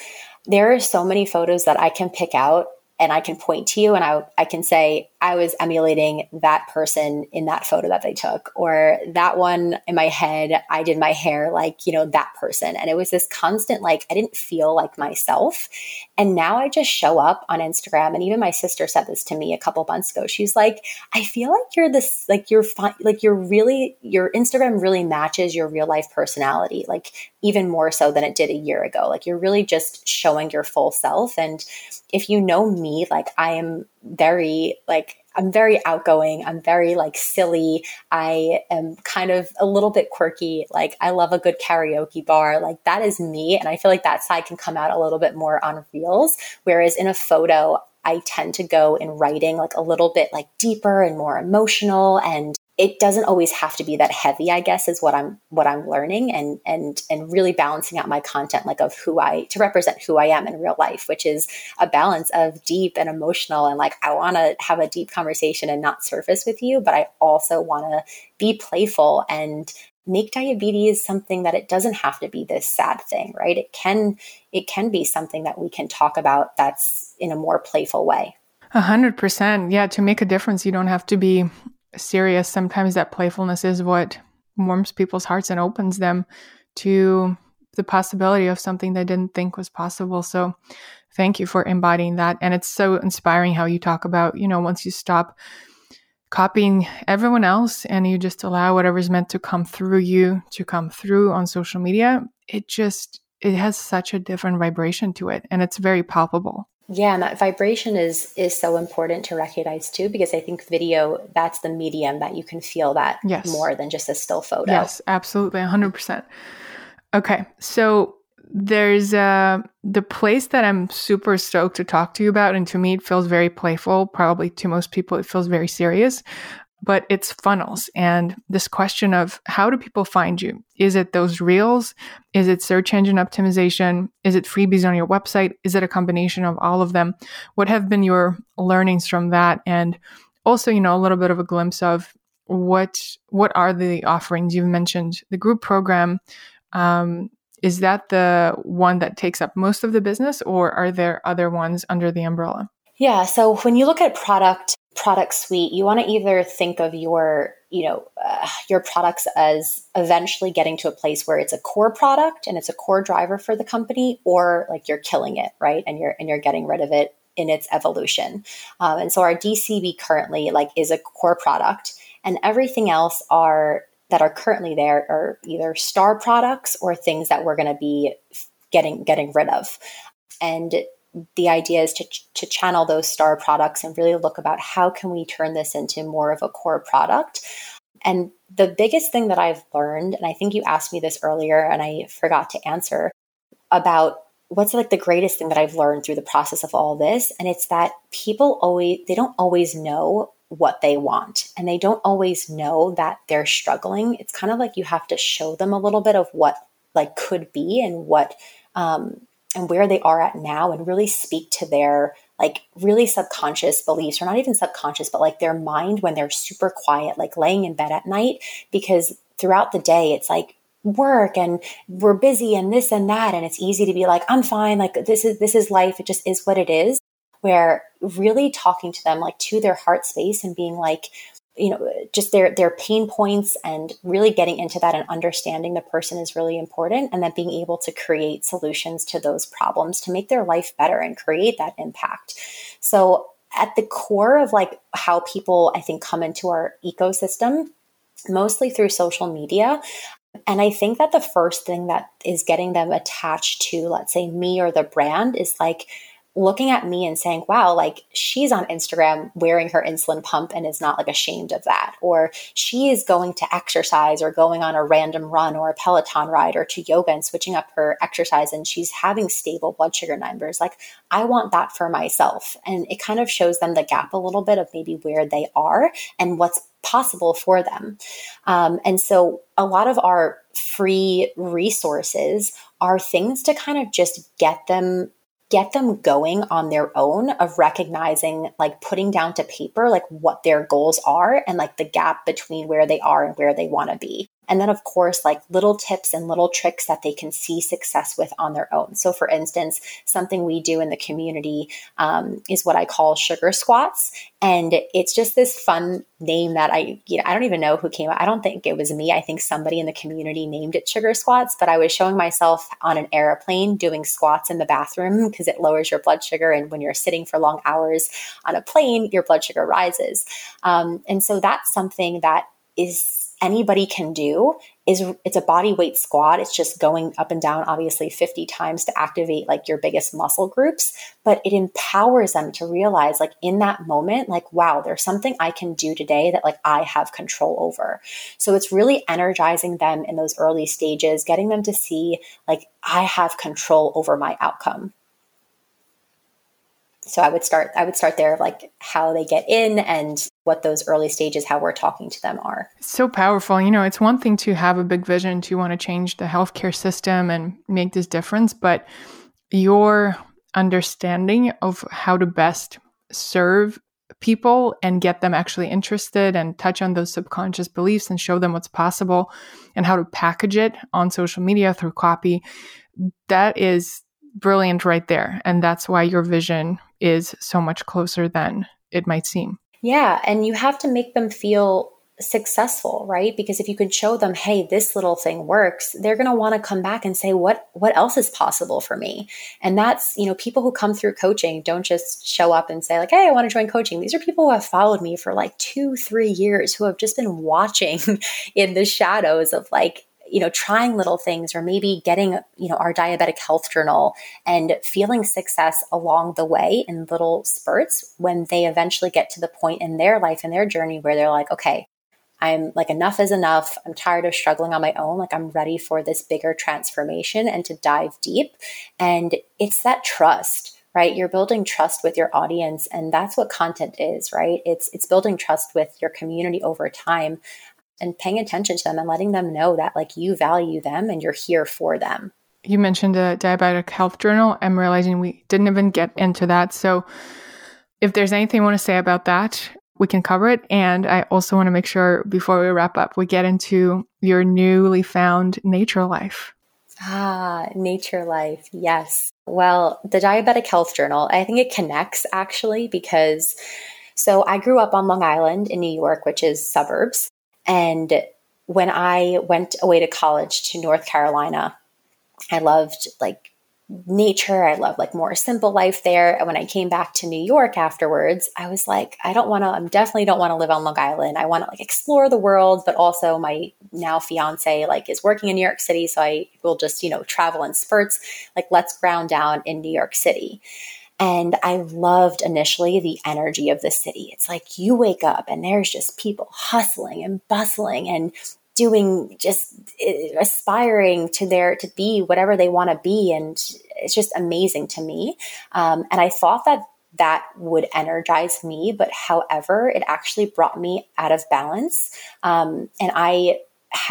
there are so many photos that I can pick out and I can point to you and I, I can say, I was emulating that person in that photo that they took, or that one in my head, I did my hair like, you know, that person. And it was this constant, like, I didn't feel like myself. And now I just show up on Instagram. And even my sister said this to me a couple months ago. She's like, I feel like you're this, like, you're fine, like, you're really, your Instagram really matches your real life personality, like, even more so than it did a year ago. Like, you're really just showing your full self. And if you know me, like, I am very, like, I'm very outgoing. I'm very like silly. I am kind of a little bit quirky. Like I love a good karaoke bar. Like that is me. And I feel like that side can come out a little bit more on reels. Whereas in a photo, I tend to go in writing like a little bit like deeper and more emotional and it doesn't always have to be that heavy i guess is what i'm what i'm learning and and and really balancing out my content like of who i to represent who i am in real life which is a balance of deep and emotional and like i want to have a deep conversation and not surface with you but i also want to be playful and make diabetes something that it doesn't have to be this sad thing right it can it can be something that we can talk about that's in a more playful way a hundred percent. Yeah. To make a difference, you don't have to be serious, sometimes that playfulness is what warms people's hearts and opens them to the possibility of something they didn't think was possible. So thank you for embodying that. And it's so inspiring how you talk about, you know, once you stop copying everyone else and you just allow whatever's meant to come through you to come through on social media, it just it has such a different vibration to it and it's very palpable. Yeah, and that vibration is is so important to recognize too, because I think video that's the medium that you can feel that yes. more than just a still photo. Yes, absolutely, hundred percent. Okay, so there's uh the place that I'm super stoked to talk to you about, and to me it feels very playful. Probably to most people it feels very serious but it's funnels and this question of how do people find you? Is it those reels? Is it search engine optimization? Is it freebies on your website? Is it a combination of all of them? What have been your learnings from that? And also, you know, a little bit of a glimpse of what what are the offerings you've mentioned the group program um, is that the one that takes up most of the business or are there other ones under the umbrella yeah so when you look at product product suite, you want to either think of your, you know, uh, your products as eventually getting to a place where it's a core product and it's a core driver for the company, or like you're killing it, right? And you're and you're getting rid of it in its evolution. Um, and so our DCB currently like is a core product, and everything else are that are currently there are either star products or things that we're going to be getting getting rid of. And the idea is to, to channel those star products and really look about how can we turn this into more of a core product. And the biggest thing that i've learned and i think you asked me this earlier and i forgot to answer about what's like the greatest thing that i've learned through the process of all this and it's that people always they don't always know what they want and they don't always know that they're struggling. It's kind of like you have to show them a little bit of what like could be and what um, and where they are at now and really speak to their like really subconscious beliefs or not even subconscious but like their mind when they're super quiet like laying in bed at night because throughout the day it's like work and we're busy and this and that and it's easy to be like I'm fine like this is this is life it just is what it is where really talking to them like to their heart space and being like you know just their their pain points and really getting into that and understanding the person is really important and then being able to create solutions to those problems to make their life better and create that impact. So at the core of like how people i think come into our ecosystem mostly through social media. And I think that the first thing that is getting them attached to, let's say, me or the brand is like looking at me and saying, wow, like she's on Instagram wearing her insulin pump and is not like ashamed of that. Or she is going to exercise or going on a random run or a Peloton ride or to yoga and switching up her exercise and she's having stable blood sugar numbers. Like, I want that for myself. And it kind of shows them the gap a little bit of maybe where they are and what's possible for them. Um, and so a lot of our free resources are things to kind of just get them get them going on their own of recognizing like putting down to paper like what their goals are and like the gap between where they are and where they want to be And then, of course, like little tips and little tricks that they can see success with on their own. So, for instance, something we do in the community um, is what I call sugar squats. And it's just this fun name that I, you know, I don't even know who came up. I don't think it was me. I think somebody in the community named it sugar squats, but I was showing myself on an airplane doing squats in the bathroom because it lowers your blood sugar. And when you're sitting for long hours on a plane, your blood sugar rises. Um, and so that's something that is anybody can do is it's a body weight squat. It's just going up and down obviously 50 times to activate like your biggest muscle groups but it empowers them to realize like in that moment like wow there's something i can do today that like i have control over. So it's really energizing them in those early stages getting them to see like i have control over my outcome. So i would start i would start there like how they get in and what those early stages how we're talking to them are. So powerful. You know it's one thing to have a big vision to want to change the healthcare system and make this difference but your understanding of how to best serve people and get them actually interested and touch on those subconscious beliefs and show them what's possible and how to package it on social media through copy that is brilliant right there. And that's why your vision is so much closer than it might seem. Yeah. And you have to make them feel successful right because if you can show them hey this little thing works they're going to want to come back and say what what else is possible for me and that's you know people who come through coaching don't just show up and say like hey i want to join coaching these are people who have followed me for like two three years who have just been watching [laughs] in the shadows of like you know, trying little things or maybe getting, you know, our diabetic health journal and feeling success along the way in little spurts when they eventually get to the point in their life and their journey where they're like, okay, I'm like, enough is enough. I'm tired of struggling on my own. Like, I'm ready for this bigger transformation and to dive deep. And it's that trust right you're building trust with your audience and that's what content is right it's it's building trust with your community over time and paying attention to them and letting them know that like you value them and you're here for them. You mentioned a diabetic health journal. I'm realizing we didn't even get into that. So if there's anything you want to say about that, we can cover it. And I also want to make sure before we wrap up, we get into your newly found nature life. Ah, nature life. Yes. Well, the diabetic health journal, I think it connects actually because so I grew up on Long Island in New York, which is suburbs. And when I went away to college to North Carolina, I loved like nature. I loved like more simple life there. And when I came back to New York afterwards, I was like, I don't want to, I'm definitely don't want to live on Long Island. I want to like explore the world, but also my now fiance like is working in New York City. So I will just, you know, travel in spurts. Like let's ground down in New York City. And I loved initially the energy of the city. It's like you wake up and there's just people hustling and bustling and doing just eh, aspiring to their to be whatever they want to be. And it's just amazing to me. Um, and i thought that that would energize me but however it actually brought me out of balance. Um, and i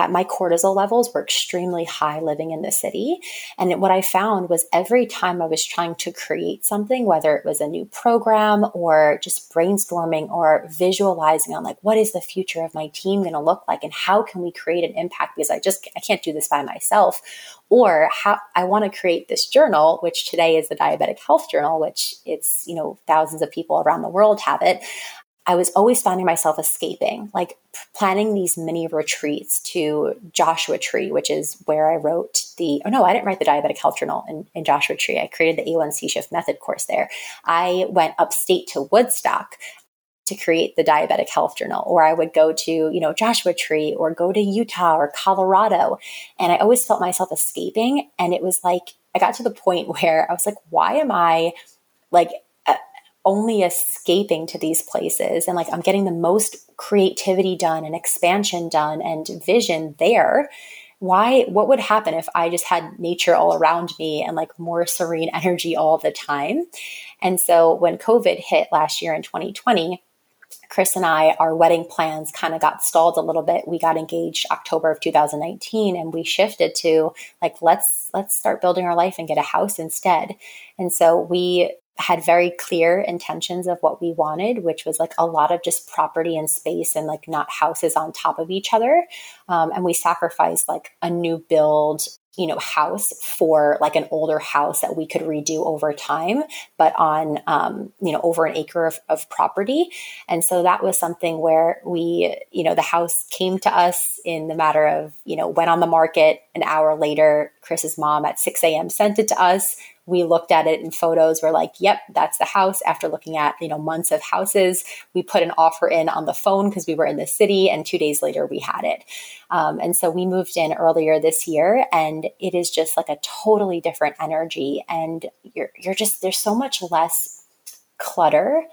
my cortisol levels were extremely high living in the city. And what I found was every time I was trying to create something, whether it was a new program or just brainstorming or visualizing on like, what is the future of my team going to look like? And how can we create an impact? Because I just, I can't do this by myself. Or how I want to create this journal, which today is the diabetic health journal, which it's, you know, thousands of people around the world have it. I was always finding myself escaping, like planning these mini retreats to Joshua Tree, which is where I wrote the, oh no, I didn't write the diabetic health journal in, in Joshua Tree. I created the A1C shift method course there. I went upstate to Woodstock to create the diabetic health journal or i would go to you know joshua tree or go to utah or colorado and i always felt myself escaping and it was like i got to the point [laughs] where i was like why am i like only escaping to these places and like I'm getting the most creativity done and expansion done and vision there. Why, what would happen if I just had nature all around me and like more serene energy all the time? And so when COVID hit last year in 2020, Chris and I, our wedding plans kind of got stalled a little bit. We got engaged October of 2019 and we shifted to like, let's, let's start building our life and get a house instead. And so we had very clear intentions of what we wanted, which was like a lot of just property and space and like not houses on top of each other. Um, and we sacrificed like a new build you know house for like an older house that we could redo over time but on um, you know over an acre of, of property. And so that was something where we you know the house came to us in the matter of you know went on the market an hour later. Chris's mom at 6 a.m sent it to us we looked at it in photos. We're like yep that's the house. After looking at you know months of houses we put an offer in on the phone because we were in the city and two days later we had it. Um, and so we moved in earlier this year and it is just like a totally different energy and you're, you're just there's so much less clutter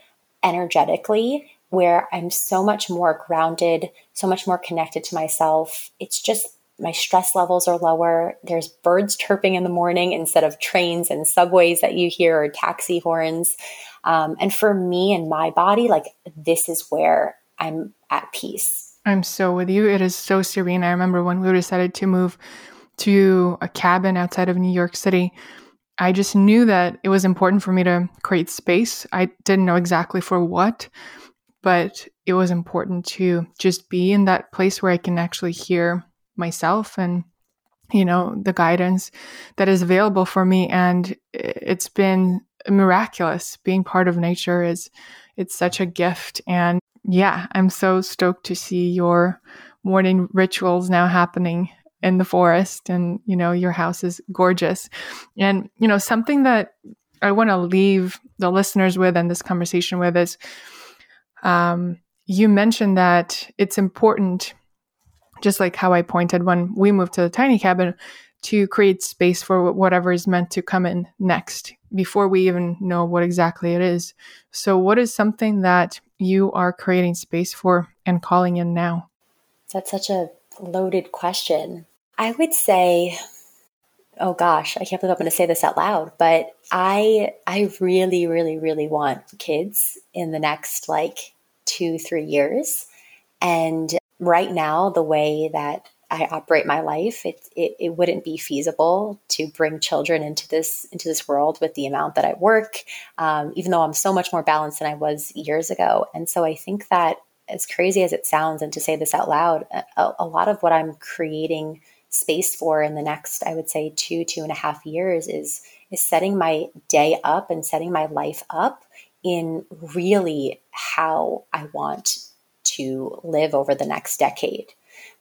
energetically where i'm so much more grounded so much more connected to myself. It's just my stress levels are lower. There's birds chirping in the morning instead of trains and subways that you hear or taxi horns. Um, and for me and my body, like this is where I'm at peace. I'm so with you. It is so serene. I remember when we decided to move to a cabin outside of New York City. I just knew that it was important for me to create space. I didn't know exactly for what, but it was important to just be in that place where I can actually hear myself and you know the guidance that is available for me. And it's been miraculous. Being part of nature is it's such a gift. And yeah i'm so stoked to see your morning rituals now happening in the forest. And you know your house is gorgeous. And you know something that i want to leave the listeners with and this conversation with is um, you mentioned that it's important just like how I pointed when we moved to the tiny cabin to create space for whatever is meant to come in next before we even know what exactly it is. So, what is something that you are creating space for and calling in now? That's such a loaded question. I would say, oh gosh, I can't believe I'm going to say this out loud, but I I really, really, really want kids in the next like two, three years. And right now, the way that I operate my life, it, it, it, wouldn't be feasible to bring children into this into this world with the amount that I work, um, even though I'm so much more balanced than I was years ago. And so I think that, as crazy as it sounds, and to say this out loud, a, a lot of what I'm creating space for in the next, I would say, two two and a half years is is setting my day up and setting my life up in really how I want to live over the next decade.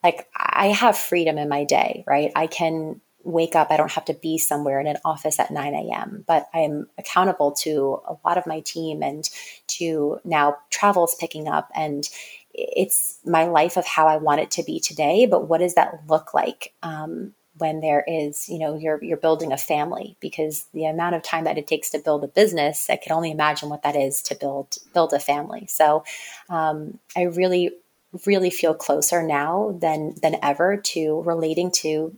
Like I have freedom in my day, right? I can wake up. I don't have to be somewhere in an office at 9 a.m., but I'm accountable to a lot of my team and to now travel's picking up. And it's my life of how I want it to be today. But what does that look like? Um, when there is you know you're you're building a family because the amount of time that it takes to build a business i can only imagine what that is to build build a family. So um, i really really feel closer now than than ever to relating to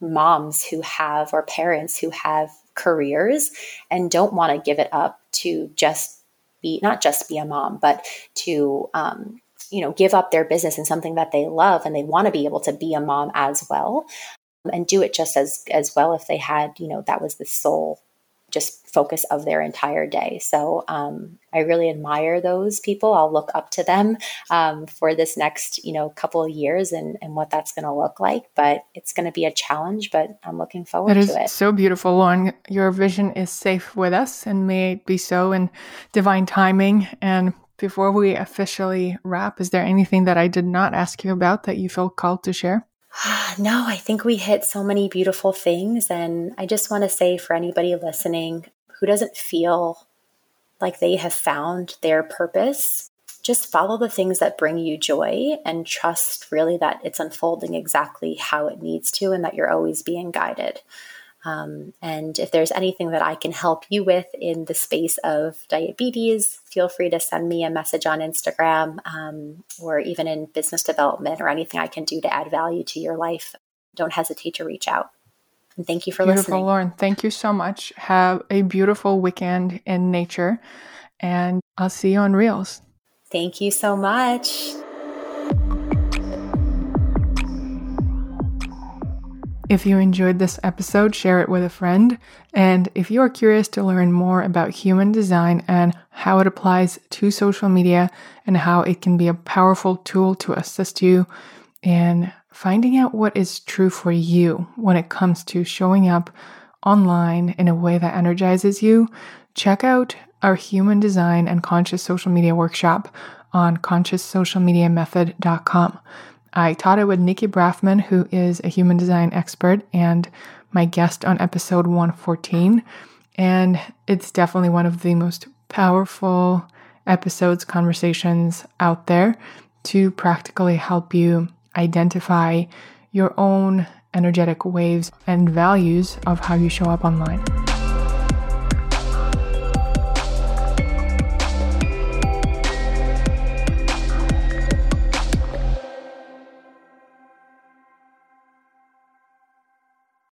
moms who have or parents who have careers and don't want to give it up to just be not just be a mom but to um, you know give up their business and something that they love and they want to be able to be a mom as well and do it just as as well if they had you know that was the sole just focus of their entire day. So um, I really admire those people. I'll look up to them um, for this next, you know, couple of years and, and what that's going to look like. But it's going to be a challenge, but I'm looking forward to it. It is so beautiful, Lauren. Your vision is safe with us and may it be so in divine timing. And before we officially wrap, is there anything that I did not ask you about that you feel called to share? [sighs] No, I think we hit so many beautiful things. And I just want to say for anybody listening who doesn't feel like they have found their purpose, just follow the things that bring you joy and trust really that it's unfolding exactly how it needs to and that you're always being guided. Um, and if there's anything that I can help you with in the space of diabetes, feel free to send me a message on Instagram um, or even in business development or anything I can do to add value to your life. Don't hesitate to reach out. And thank you for listening. beautiful, listening. Lauren. Thank you so much. Have a beautiful weekend in nature, and I'll see you on Reels. Thank you so much. If you enjoyed this episode, share it with a friend. And if you are curious to learn more about human design and how it applies to social media and how it can be a powerful tool to assist you in finding out what is true for you when it comes to showing up online in a way that energizes you, check out our human design and conscious social media workshop on conscioussocialmediamethod.com. I taught it with Nikki Braffman, who is a human design expert and my guest on episode 114. And it's definitely one of the most powerful episodes, conversations out there to practically help you identify your own energetic waves and values of how you show up online.